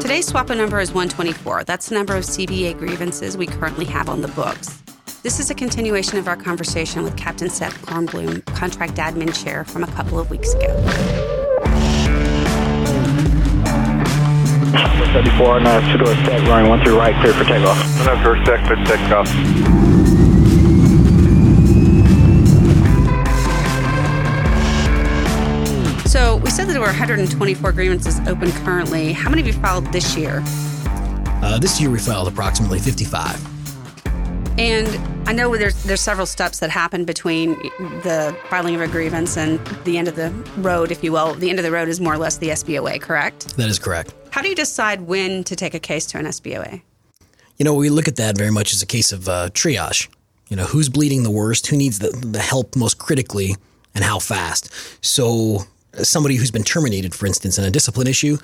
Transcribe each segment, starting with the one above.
Today's SWAPA number is 124. That's the number of CBA grievances we currently have on the books. This is a continuation of our conversation with Captain Seth Kornblum, Contract Admin Chair, from a couple of weeks ago. 74 on uh, two-door set, running one through right, clear for takeoff. One for set, clear for takeoff. We said that there were 124 grievances open currently. How many have you filed this year? Uh, this year we filed approximately 55. And I know there's there's several steps that happen between the filing of a grievance and the end of the road, if you will. The end of the road is more or less the SBOA, correct? That is correct. How do you decide when to take a case to an SBOA? You know, we look at that very much as a case of uh, triage. You know, who's bleeding the worst, who needs the, the help most critically, and how fast. So, somebody who's been terminated, for instance, in a discipline issue,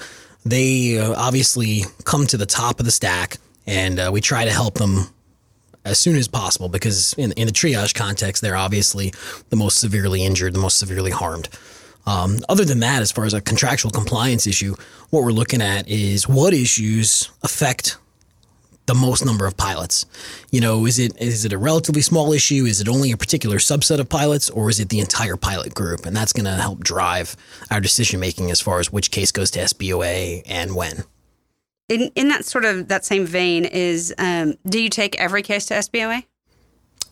they uh, obviously come to the top of the stack, and uh, we try to help them as soon as possible because in, in the triage context, they're obviously the most severely injured, the most severely harmed. Um, other than that, as far as a contractual compliance issue, what we're looking at is what issues affect the most number of pilots. You know, is it is it a relatively small issue? Is it only a particular subset of pilots, or is it the entire pilot group? And that's going to help drive our decision making as far as which case goes to SBOA and when. In in that sort of that same vein, is um, do you take every case to SBOA?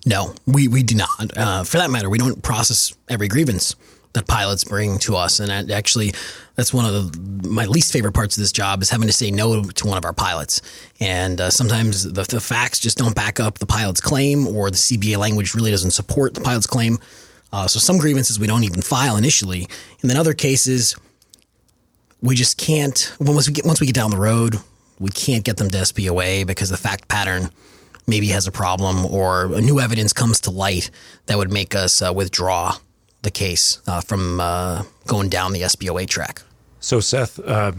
No, we we do not. Uh, for that matter, we don't process every grievance that pilots bring to us. And actually, that's one of the, my least favorite parts of this job is having to say no to one of our pilots. And uh, sometimes the, the, facts just don't back up the pilot's claim, or the CBA language really doesn't support the pilot's claim. Uh, so some grievances we don't even file initially, and then other cases we just can't. Once we get once we get down the road, we can't get them to SBOA because the fact pattern maybe has a problem, or new evidence comes to light that would make us uh, withdraw the case uh, from uh, going down the SBOA track. So, Seth, uh,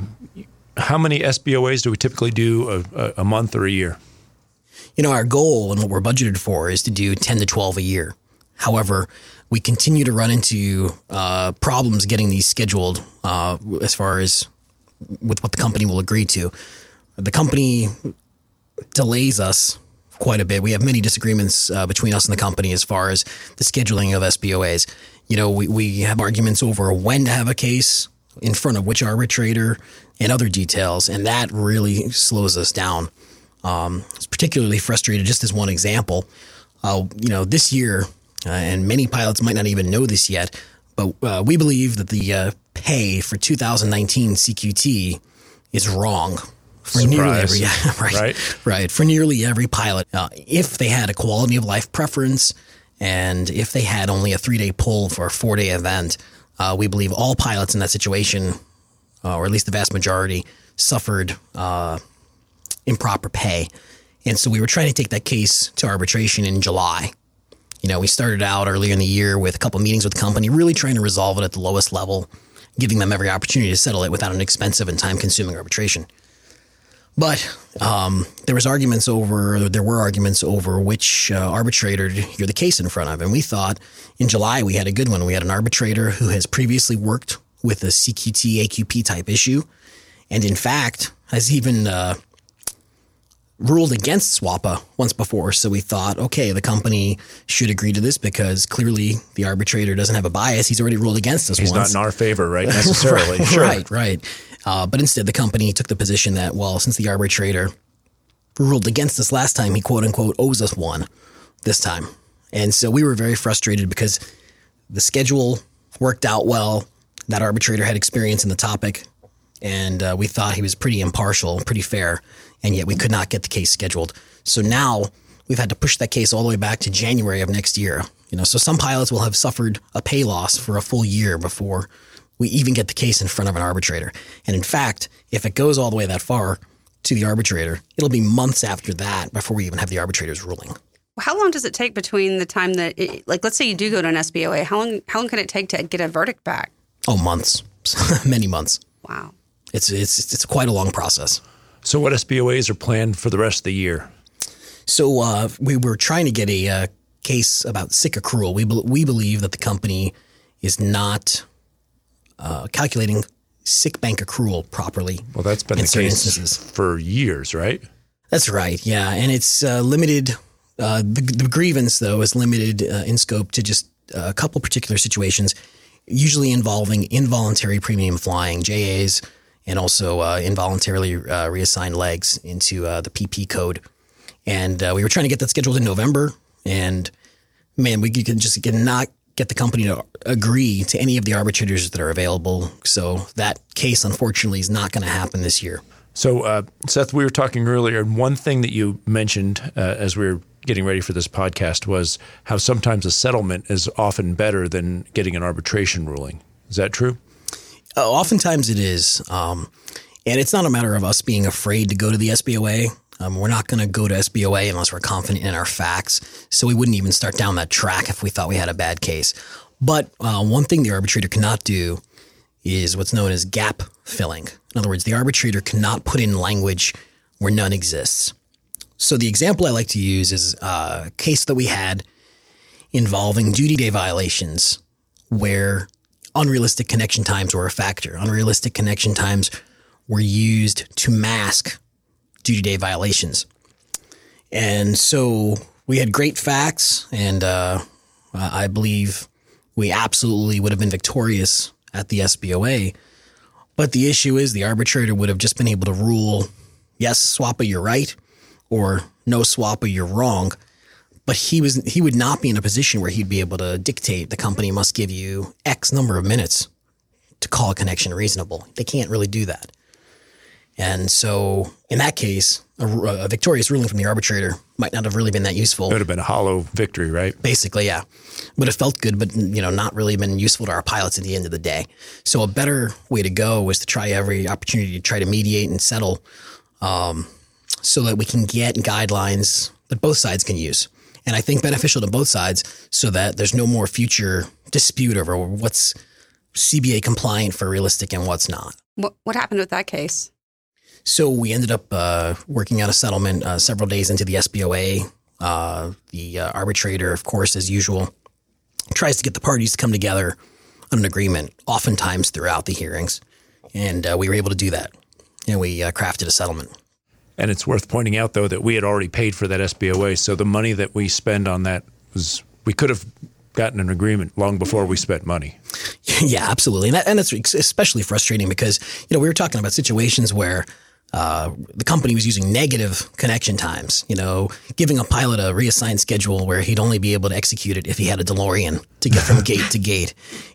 how many SBOAs do we typically do a, a, month or a year? You know, our goal and what we're budgeted for is to do 10 to 12 a year. However, we continue to run into uh, problems getting these scheduled uh, as far as with what the company will agree to. The company delays us quite a bit. We have many disagreements uh, between us and the company as far as the scheduling of SBOAs. You know, we, we have arguments over when to have a case in front of which arbitrator and other details, and that really slows us down. Um, it's particularly frustrated, just as one example. Uh, you know, this year, uh, and many pilots might not even know this yet, but uh, we believe that the uh, pay for 2019 CQT is wrong for Surprise. nearly every yeah, right, right right for nearly every pilot. Uh, if they had a quality of life preference, and if they had only a three day pull for a four day event, uh, we believe all pilots in that situation, uh, or at least the vast majority, suffered uh, improper pay. And so we were trying to take that case to arbitration in July. You know, we started out earlier in the year with a couple meetings with the company, really trying to resolve it at the lowest level, giving them every opportunity to settle it without an expensive and time consuming arbitration. But um, there was arguments over, there were arguments over which uh, arbitrator you're the case in front of, and we thought in July we had a good one. We had an arbitrator who has previously worked with a CQT AQP type issue, and in fact has even uh, ruled against SWAPA once before. So we thought, okay, the company should agree to this because clearly the arbitrator doesn't have a bias. He's already ruled against us He's once. not in our favor, right? Necessarily. right, sure. right, right. Uh, but instead, the company took the position that, well, since the arbitrator ruled against us last time, he quote unquote owes us one this time. And so we were very frustrated because the schedule worked out well. That arbitrator had experience in the topic, and uh, we thought he was pretty impartial, pretty fair, and yet we could not get the case scheduled. So now we've had to push that case all the way back to January of next year. You know, so some pilots will have suffered a pay loss for a full year before we even get the case in front of an arbitrator. And in fact, if it goes all the way that far to the arbitrator, it'll be months after that before we even have the arbitrator's ruling. How long does it take between the time that, it, like, let's say you do go to an SBOA? How long? How long can it take to get a verdict back? Oh, months, many months. Wow, it's it's it's quite a long process. So, what SBOAs are planned for the rest of the year? So, uh, we were trying to get a uh, case about sick accrual. We be- we believe that the company is not uh, calculating sick bank accrual properly. Well, that's been in the case instances. for years, right? That's right. Yeah, and it's uh, limited. Uh, the, the grievance, though, is limited uh, in scope to just a couple particular situations, usually involving involuntary premium flying, JAs, and also uh, involuntarily uh, reassigned legs into uh, the PP code. And uh, we were trying to get that scheduled in November, and man, we could just could not get the company to agree to any of the arbitrators that are available. So that case, unfortunately, is not going to happen this year. So, uh, Seth, we were talking earlier, and one thing that you mentioned uh, as we were getting ready for this podcast was how sometimes a settlement is often better than getting an arbitration ruling. Is that true? Uh, oftentimes it is. Um, and it's not a matter of us being afraid to go to the SBOA. Um, we're not going to go to SBOA unless we're confident in our facts. So we wouldn't even start down that track if we thought we had a bad case. But uh, one thing the arbitrator cannot do is what's known as gap filling. In other words, the arbitrator cannot put in language where none exists. So the example I like to use is uh, a case that we had involving duty day violations where unrealistic connection times were a factor. Unrealistic connection times were used to mask duty day violations. And so we had great facts, and uh, I believe we absolutely would have been victorious at the SBOA. But the issue is the arbitrator would have just been able to rule, yes, SWAPA, you're right, or no, SWAPA, you're wrong. But he was he would not be in a position where he'd be able to dictate the company must give you X number of minutes to call a connection reasonable. They can't really do that. And so, in that case, a, a, victorious ruling from the arbitrator might not have really been that useful. It would have been a hollow victory, right? Basically, yeah. Would have felt good, but you know, not really been useful to our pilots at the end of the day. So, a better way to go was to try every opportunity to try to mediate and settle, um, so that we can get guidelines that both sides can use. And I think beneficial to both sides, so that there's no more future dispute over what's CBA compliant for realistic and what's not. What, what happened with that case? So we ended up uh, working out a settlement uh, several days into the SBOA. Uh, the uh, arbitrator, of course, as usual, tries to get the parties to come together on an agreement, oftentimes throughout the hearings. And uh, we were able to do that. And we uh, crafted a settlement. And it's worth pointing out, though, that we had already paid for that SBOA. So the money that we spend on that was, we could have gotten an agreement long before we spent money. Yeah, absolutely. And, that, and that's especially frustrating because, you know, we were talking about situations where uh, the company was using negative connection times, you know, giving a pilot a reassigned schedule where he'd only be able to execute it if he had a DeLorean to get from gate to gate.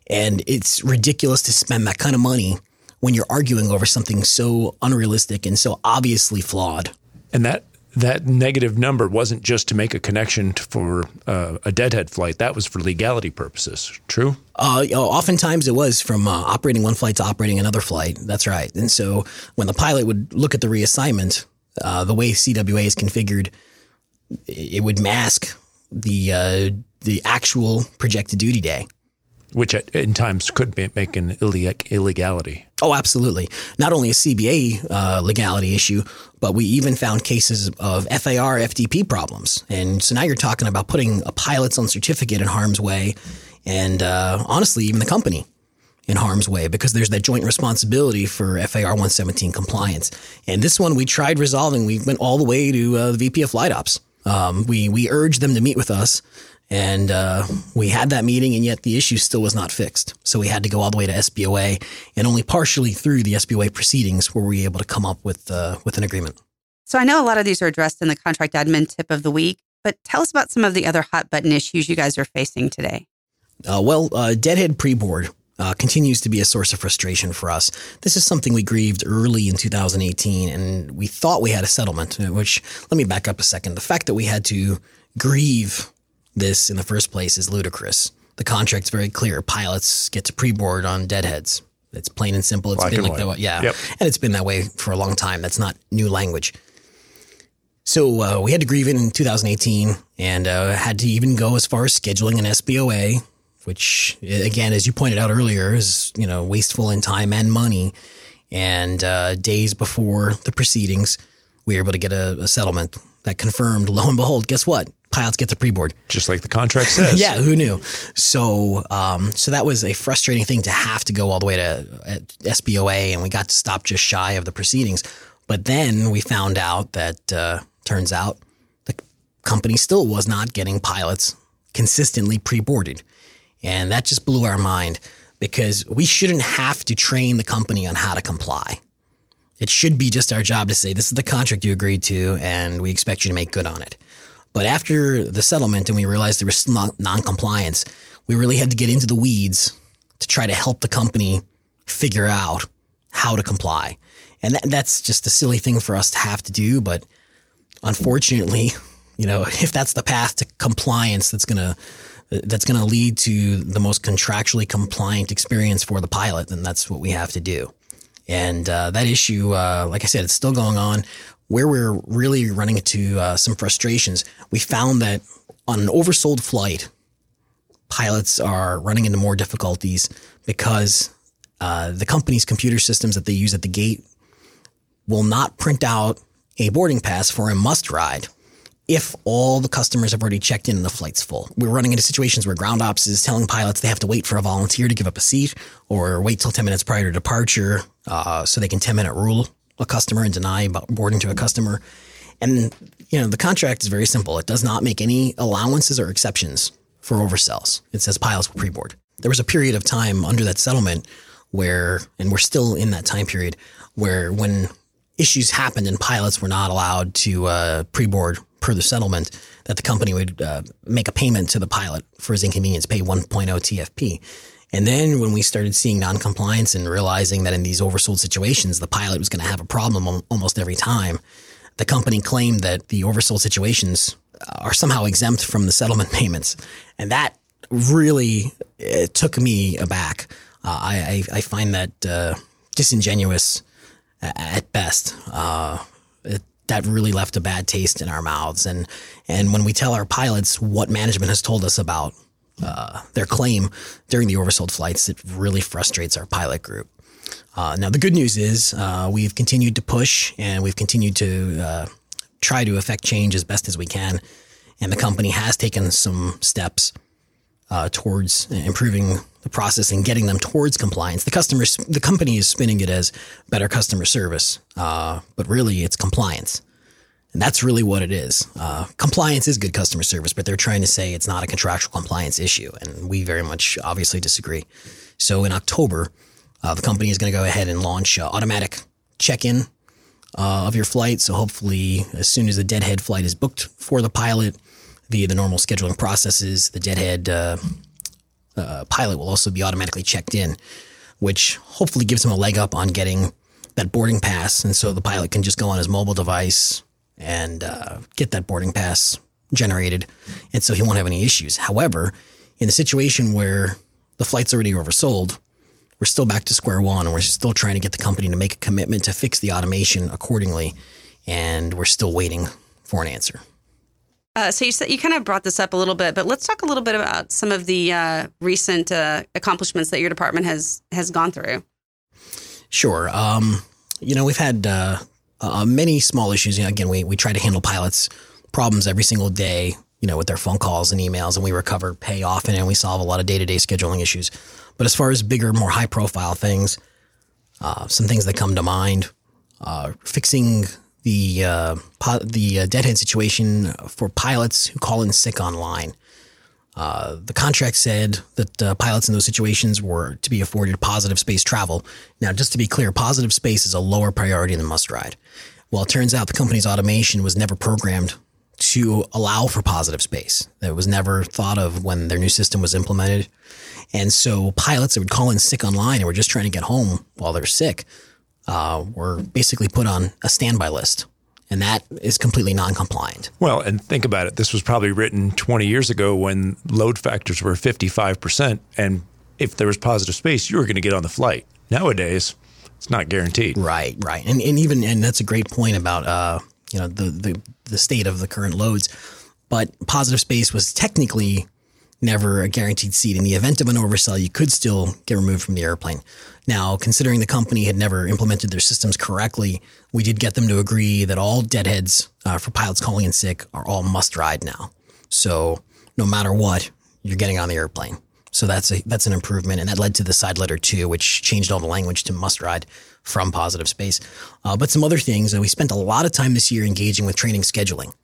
And it's ridiculous to spend that kind of money when you're arguing over something so unrealistic and so obviously flawed. And that that negative number wasn't just to make a connection for uh, a deadhead flight. That was for legality purposes. True. Uh, oftentimes it was from uh, operating one flight to operating another flight. That's right. And so when the pilot would look at the reassignment, uh, the way CWA is configured, it would mask the uh, the actual projected duty day which at, in times could be, make an illegality. Oh, absolutely. Not only a CBA uh, legality issue, but we even found cases of FAR FDP problems. And so now you're talking about putting a pilot's own certificate in harm's way, and uh, honestly, even the company in harm's way because there's that joint responsibility for FAR 117 compliance. And this one we tried resolving. We went all the way to uh, the VP of Flight Ops. Um, we we urged them to meet with us and uh, we had that meeting, and yet the issue still was not fixed. So we had to go all the way to SBOA, and only partially through the SBOA proceedings were we able to come up with uh, with an agreement. So I know a lot of these are addressed in the contract admin tip of the week, but tell us about some of the other hot button issues you guys are facing today. Uh, well, uh, deadhead preboard uh, continues to be a source of frustration for us. This is something we grieved early in 2018, and we thought we had a settlement. Which let me back up a second. The fact that we had to grieve this in the first place is ludicrous. The contract's very clear. Pilots get to pre-board on deadheads. It's plain and simple. It's Black been like that, yeah, Yep. and it's been that way for a long time. That's not new language. So uh, we had to grieve it in 2018, and uh, had to even go as far as scheduling an SBOA, which again, as you pointed out earlier, is you know wasteful in time and money. And uh, days before the proceedings, we were able to get a, a settlement that confirmed. Lo and behold, guess what? Pilots get to pre-board. Just like the contract says. yeah, who knew? So, um, so that was a frustrating thing to have to go all the way to uh, SBOA, and we got to stop just shy of the proceedings. But then we found out that uh, turns out the company still was not getting pilots consistently pre-boarded, and that just blew our mind because we shouldn't have to train the company on how to comply. It should be just our job to say this is the contract you agreed to, and we expect you to make good on it. But after the settlement and we realized there was non-compliance, we really had to get into the weeds to try to help the company figure out how to comply. And that, that's just a silly thing for us to have to do. But unfortunately, you know, if that's the path to compliance, that's going to, that's going to lead to the most contractually compliant experience for the pilot, then that's what we have to do. And uh, that issue, uh, like I said, it's still going on where we're really running into uh, some frustrations, we found that on an oversold flight, pilots are running into more difficulties because uh, the company's computer systems that they use at the gate will not print out a boarding pass for a must ride if all the customers have already checked in and the flight's full. We're running into situations where ground ops is telling pilots they have to wait for a volunteer to give up a seat or wait till 10 minutes prior to departure uh, so they can 10 minute rule a customer and deny boarding to a customer. And, you know, the contract is very simple. It does not make any allowances or exceptions for oversells. It says pilots will pre-board. There was a period of time under that settlement where, and we're still in that time period, where when issues happened and pilots were not allowed to uh, pre-board per the settlement, that the company would uh, make a payment to the pilot for his inconvenience, pay 1.0 TFP. And then when we started seeing noncompliance and realizing that in these oversold situations, the pilot was going to have a problem almost every time, the company claimed that the oversold situations are somehow exempt from the settlement payments. And that really took me aback. Uh, I, I, find that uh, disingenuous at best. Uh, it, that really left a bad taste in our mouths. And, and when we tell our pilots what management has told us about uh, their claim during the oversold flights. It really frustrates our pilot group. Uh, now, the good news is uh, we've continued to push and we've continued to uh, try to affect change as best as we can. And the company has taken some steps uh, towards improving the process and getting them towards compliance. The customers, the company is spinning it as better customer service, uh, but really it's compliance. And that's really what it is. Uh, compliance is good customer service, but they're trying to say it's not a contractual compliance issue. And we very much obviously disagree. So in October, uh, the company is going to go ahead and launch uh, automatic check in uh, of your flight. So hopefully, as soon as the deadhead flight is booked for the pilot via the normal scheduling processes, the deadhead uh, uh, pilot will also be automatically checked in, which hopefully gives him a leg up on getting that boarding pass. And so the pilot can just go on his mobile device, and uh, get that boarding pass generated. And so he won't have any issues. However, in the situation where the flight's already oversold, we're still back to square one and we're still trying to get the company to make a commitment to fix the automation accordingly. And we're still waiting for an answer. Uh, so you said you kind of brought this up a little bit, but let's talk a little bit about some of the uh, recent uh, accomplishments that your department has has gone through. Sure. Um, you know, we've had uh, uh, many small issues. You know, again, we, we try to handle pilots' problems every single day, you know, with their phone calls and emails, and we recover pay often and we solve a lot of day to day scheduling issues. But as far as bigger, more high profile things, uh, some things that come to mind, uh, fixing the uh, po- the uh, deadhead situation for pilots who call in sick online. Uh, the contract said that uh, pilots in those situations were to be afforded positive space travel. Now, just to be clear, positive space is a lower priority than must ride. Well, it turns out the company's automation was never programmed to allow for positive space. That was never thought of when their new system was implemented. And so pilots that would call in sick online and were just trying to get home while they're sick uh, were basically put on a standby list and that is completely non-compliant. Well, and think about it. This was probably written 20 years ago when load factors were 55%, and if there was positive space, you were going to get on the flight. Nowadays, it's not guaranteed. Right, right, and and even and that's a great point about uh, you know the the the state of the current loads. But positive space was technically never a guaranteed seat. In the event of an oversell, you could still get removed from the airplane. Now, considering the company had never implemented their systems correctly, we did get them to agree that all deadheads uh, for pilots calling in sick are all must ride now. So no matter what, you're getting on the airplane. So that's a that's an improvement, and that led to the side letter two, which changed all the language to must ride from positive space. Uh, but some other things, and we spent a lot of time this year engaging with training scheduling.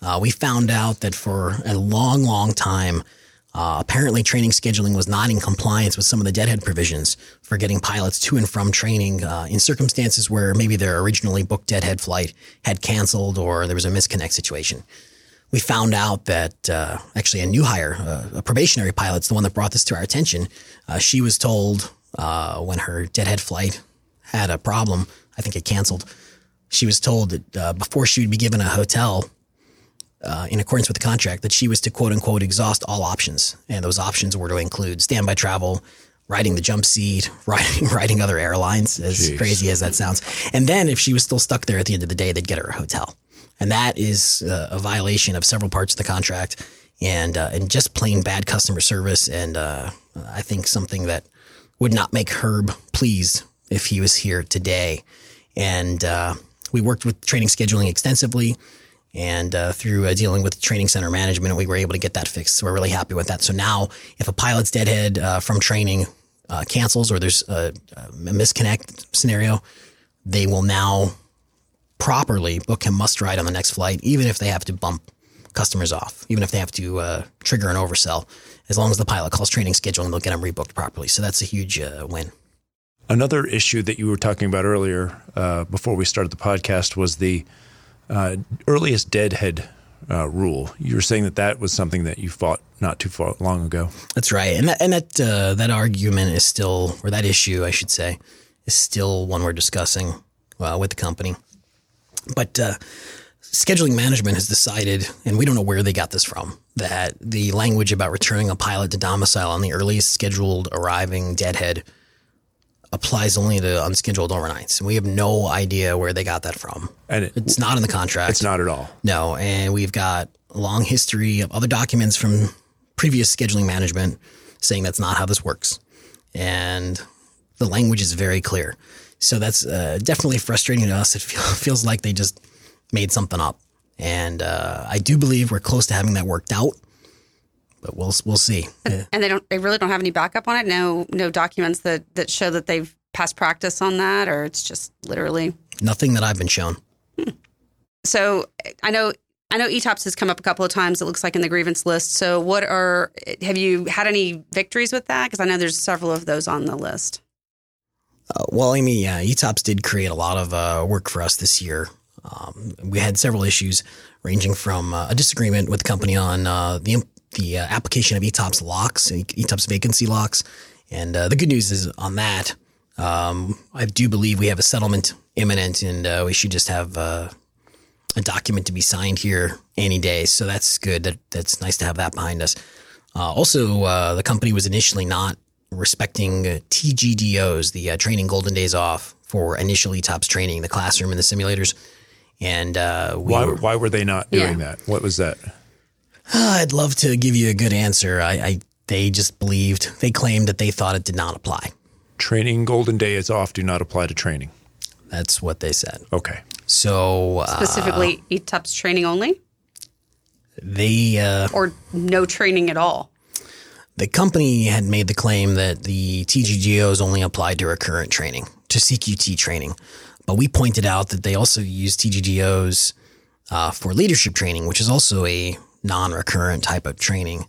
Uh, we found out that for a long, long time, uh, apparently training scheduling was not in compliance with some of the deadhead provisions for getting pilots to and from training uh, in circumstances where maybe their originally booked deadhead flight had canceled or there was a misconnect situation we found out that uh, actually a new hire, uh, a probationary pilot's the one that brought this to our attention. Uh, she was told uh, when her deadhead flight had a problem, I think it canceled. She was told that before she would be given a hotel, uh, in accordance with the contract, that she was to quote unquote exhaust all options, and those options were to include standby travel, riding the jump seat, riding riding other airlines, as Jeez. crazy as that sounds. And then if she was still stuck there at the end of the day, they'd get her a hotel and that is uh, a violation of several parts of the contract and uh, and just plain bad customer service and uh, I think something that would not make Herb pleased if he was here today and uh, we worked with training scheduling extensively and uh, through uh, dealing with training center management we were able to get that fixed so we're really happy with that so now if a pilot's deadhead uh, from training uh, cancels or there's a, a misconnect scenario they will now properly book him must ride on the next flight, even if they have to bump customers off, even if they have to uh, trigger an oversell. As long as the pilot calls training schedule, and they'll get him rebooked properly. So that's a huge uh, win. Another issue that you were talking about earlier, before we started the podcast, was the uh, earliest deadhead uh, rule. You were saying that that was something that you fought not too far long ago. That's right, and that and that uh, that argument is still, or that issue, I should say, is still one we're discussing uh, with the company. But uh, scheduling management has decided, and we don't know where they got this from, that the language about returning a pilot to domicile on the earliest scheduled arriving deadhead applies only to unscheduled overnights. And we have no idea where they got that from. And it, It's not in the contract. it's not at all. No, and we've got a long history of other documents from previous scheduling management saying that's not how this works. And the language is very clear. So that's uh, definitely frustrating to us. It feel, feels like they just made something up. And uh, I do believe we're close to having that worked out, but we'll we'll see. Uh, And they don't. They really don't have any backup on it. No, no documents that that show that they've past practice on that, or it's just literally. nothing that I've been shown. So I know. I know ETOPS has come up a couple of times. It looks like in the grievance list. So, what are have you had any victories with that? Because I know there's several of those on the list. Uh, well, Amy, uh, ETOPS did create a lot of uh, work for us this year. Um, we had several issues, ranging from uh, a disagreement with the company on uh, the imp- the uh, application of ETOPS locks, ETOPS vacancy locks, and uh, the good news is on that. Um, I do believe we have a settlement imminent, and uh, we should just have uh, a document to be signed here any day. So that's good. That that's nice to have that behind us. Uh, also, uh, the company was initially not respecting uh, TGDOs, the uh, training golden days off for initial ETOPS training, the classroom and the simulators. And uh, we Why, were- why were they not doing Yeah. that? What was that? I'd love to give you a good answer. I, I they just believed they claimed that they thought it did not apply. Training golden day is off. Do not apply to training. That's what they said. Okay. So uh, Specifically, ETOPS training only, they uh, or no training at all. the company had made the claim that the TGDOs only applied to recurrent training, to CQT training. But we pointed out that they also use TGDOs uh, for leadership training, which is also a non recurrent type of training.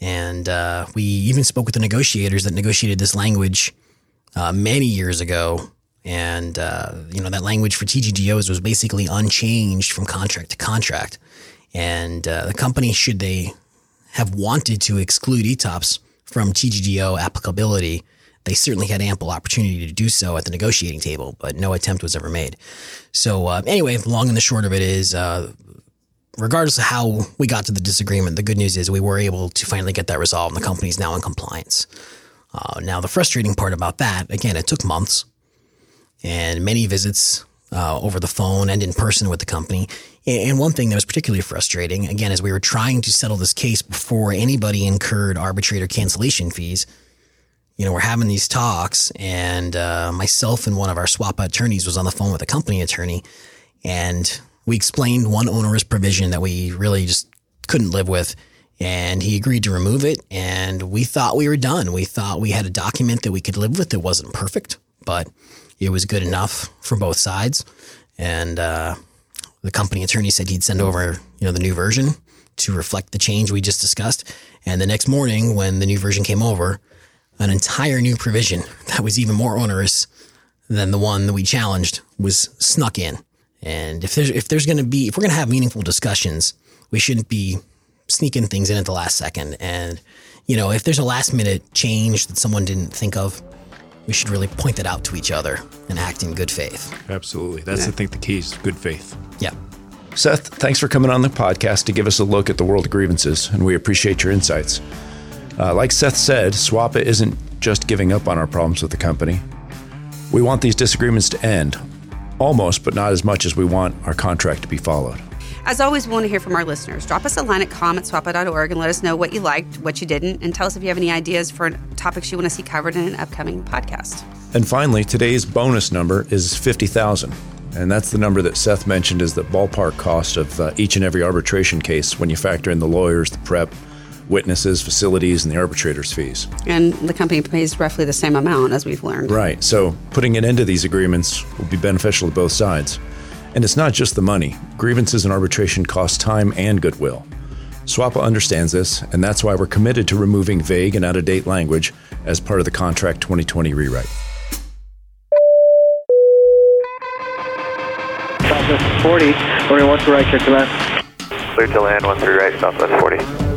And uh, we even spoke with the negotiators that negotiated this language uh, many years ago. And, uh, you know, that language for TGDOs was basically unchanged from contract to contract. And uh, the company, should they have wanted to exclude ETOPS from TGDO applicability, they certainly had ample opportunity to do so at the negotiating table, but no attempt was ever made. So, uh, anyway, long and the short of it is, uh, regardless of how we got to the disagreement, the good news is we were able to finally get that resolved, and the company's now in compliance. Uh, now, the frustrating part about that, again, it took months and many visits uh, over the phone and in person with the company. And one thing that was particularly frustrating, again, as we were trying to settle this case before anybody incurred arbitrator cancellation fees, you know, we're having these talks, and uh, myself and one of our swap attorneys was on the phone with a company attorney, and we explained one onerous provision that we really just couldn't live with. and he agreed to remove it. And we thought we were done. We thought we had a document that we could live with. It wasn't perfect, but it was good enough for both sides. And uh, the company attorney said he'd send over, you know, the new version to reflect the change we just discussed. And the next morning, when the new version came over, an entire new provision that was even more onerous than the one that we challenged was snuck in. And if there's if there's going to be if we're going to have meaningful discussions, we shouldn't be sneaking things in at the last second. And you know, if there's a last minute change that someone didn't think of, we should really point that out to each other and act in good faith. Absolutely. That's I think the key is good faith. Yeah. Seth, thanks for coming on the podcast to give us a look at the world of grievances, and we appreciate your insights. Uh, like Seth said, SWAPA isn't just giving up on our problems with the company. We want these disagreements to end, almost, but not as much as we want our contract to be followed. As always, we want to hear from our listeners. Drop us a line at com at swapa.org and let us know what you liked, what you didn't, and tell us if you have any ideas for topics you want to see covered in an upcoming podcast. And finally, today's bonus number is 50,000. And that's the number that Seth mentioned as the ballpark cost of uh, each and every arbitration case when you factor in the lawyers, the prep, witnesses, facilities, and the arbitrator's fees. And the company pays roughly the same amount as we've learned. Right. So putting an end to these agreements will be beneficial to both sides. And it's not just the money. Grievances and arbitration cost time and goodwill. SWAPA understands this, and that's why we're committed to removing vague and out of date language as part of the Contract 2020 rewrite. Southwest 40, running one to right, check to left. Clear to land, 1 3 right, southwest 40.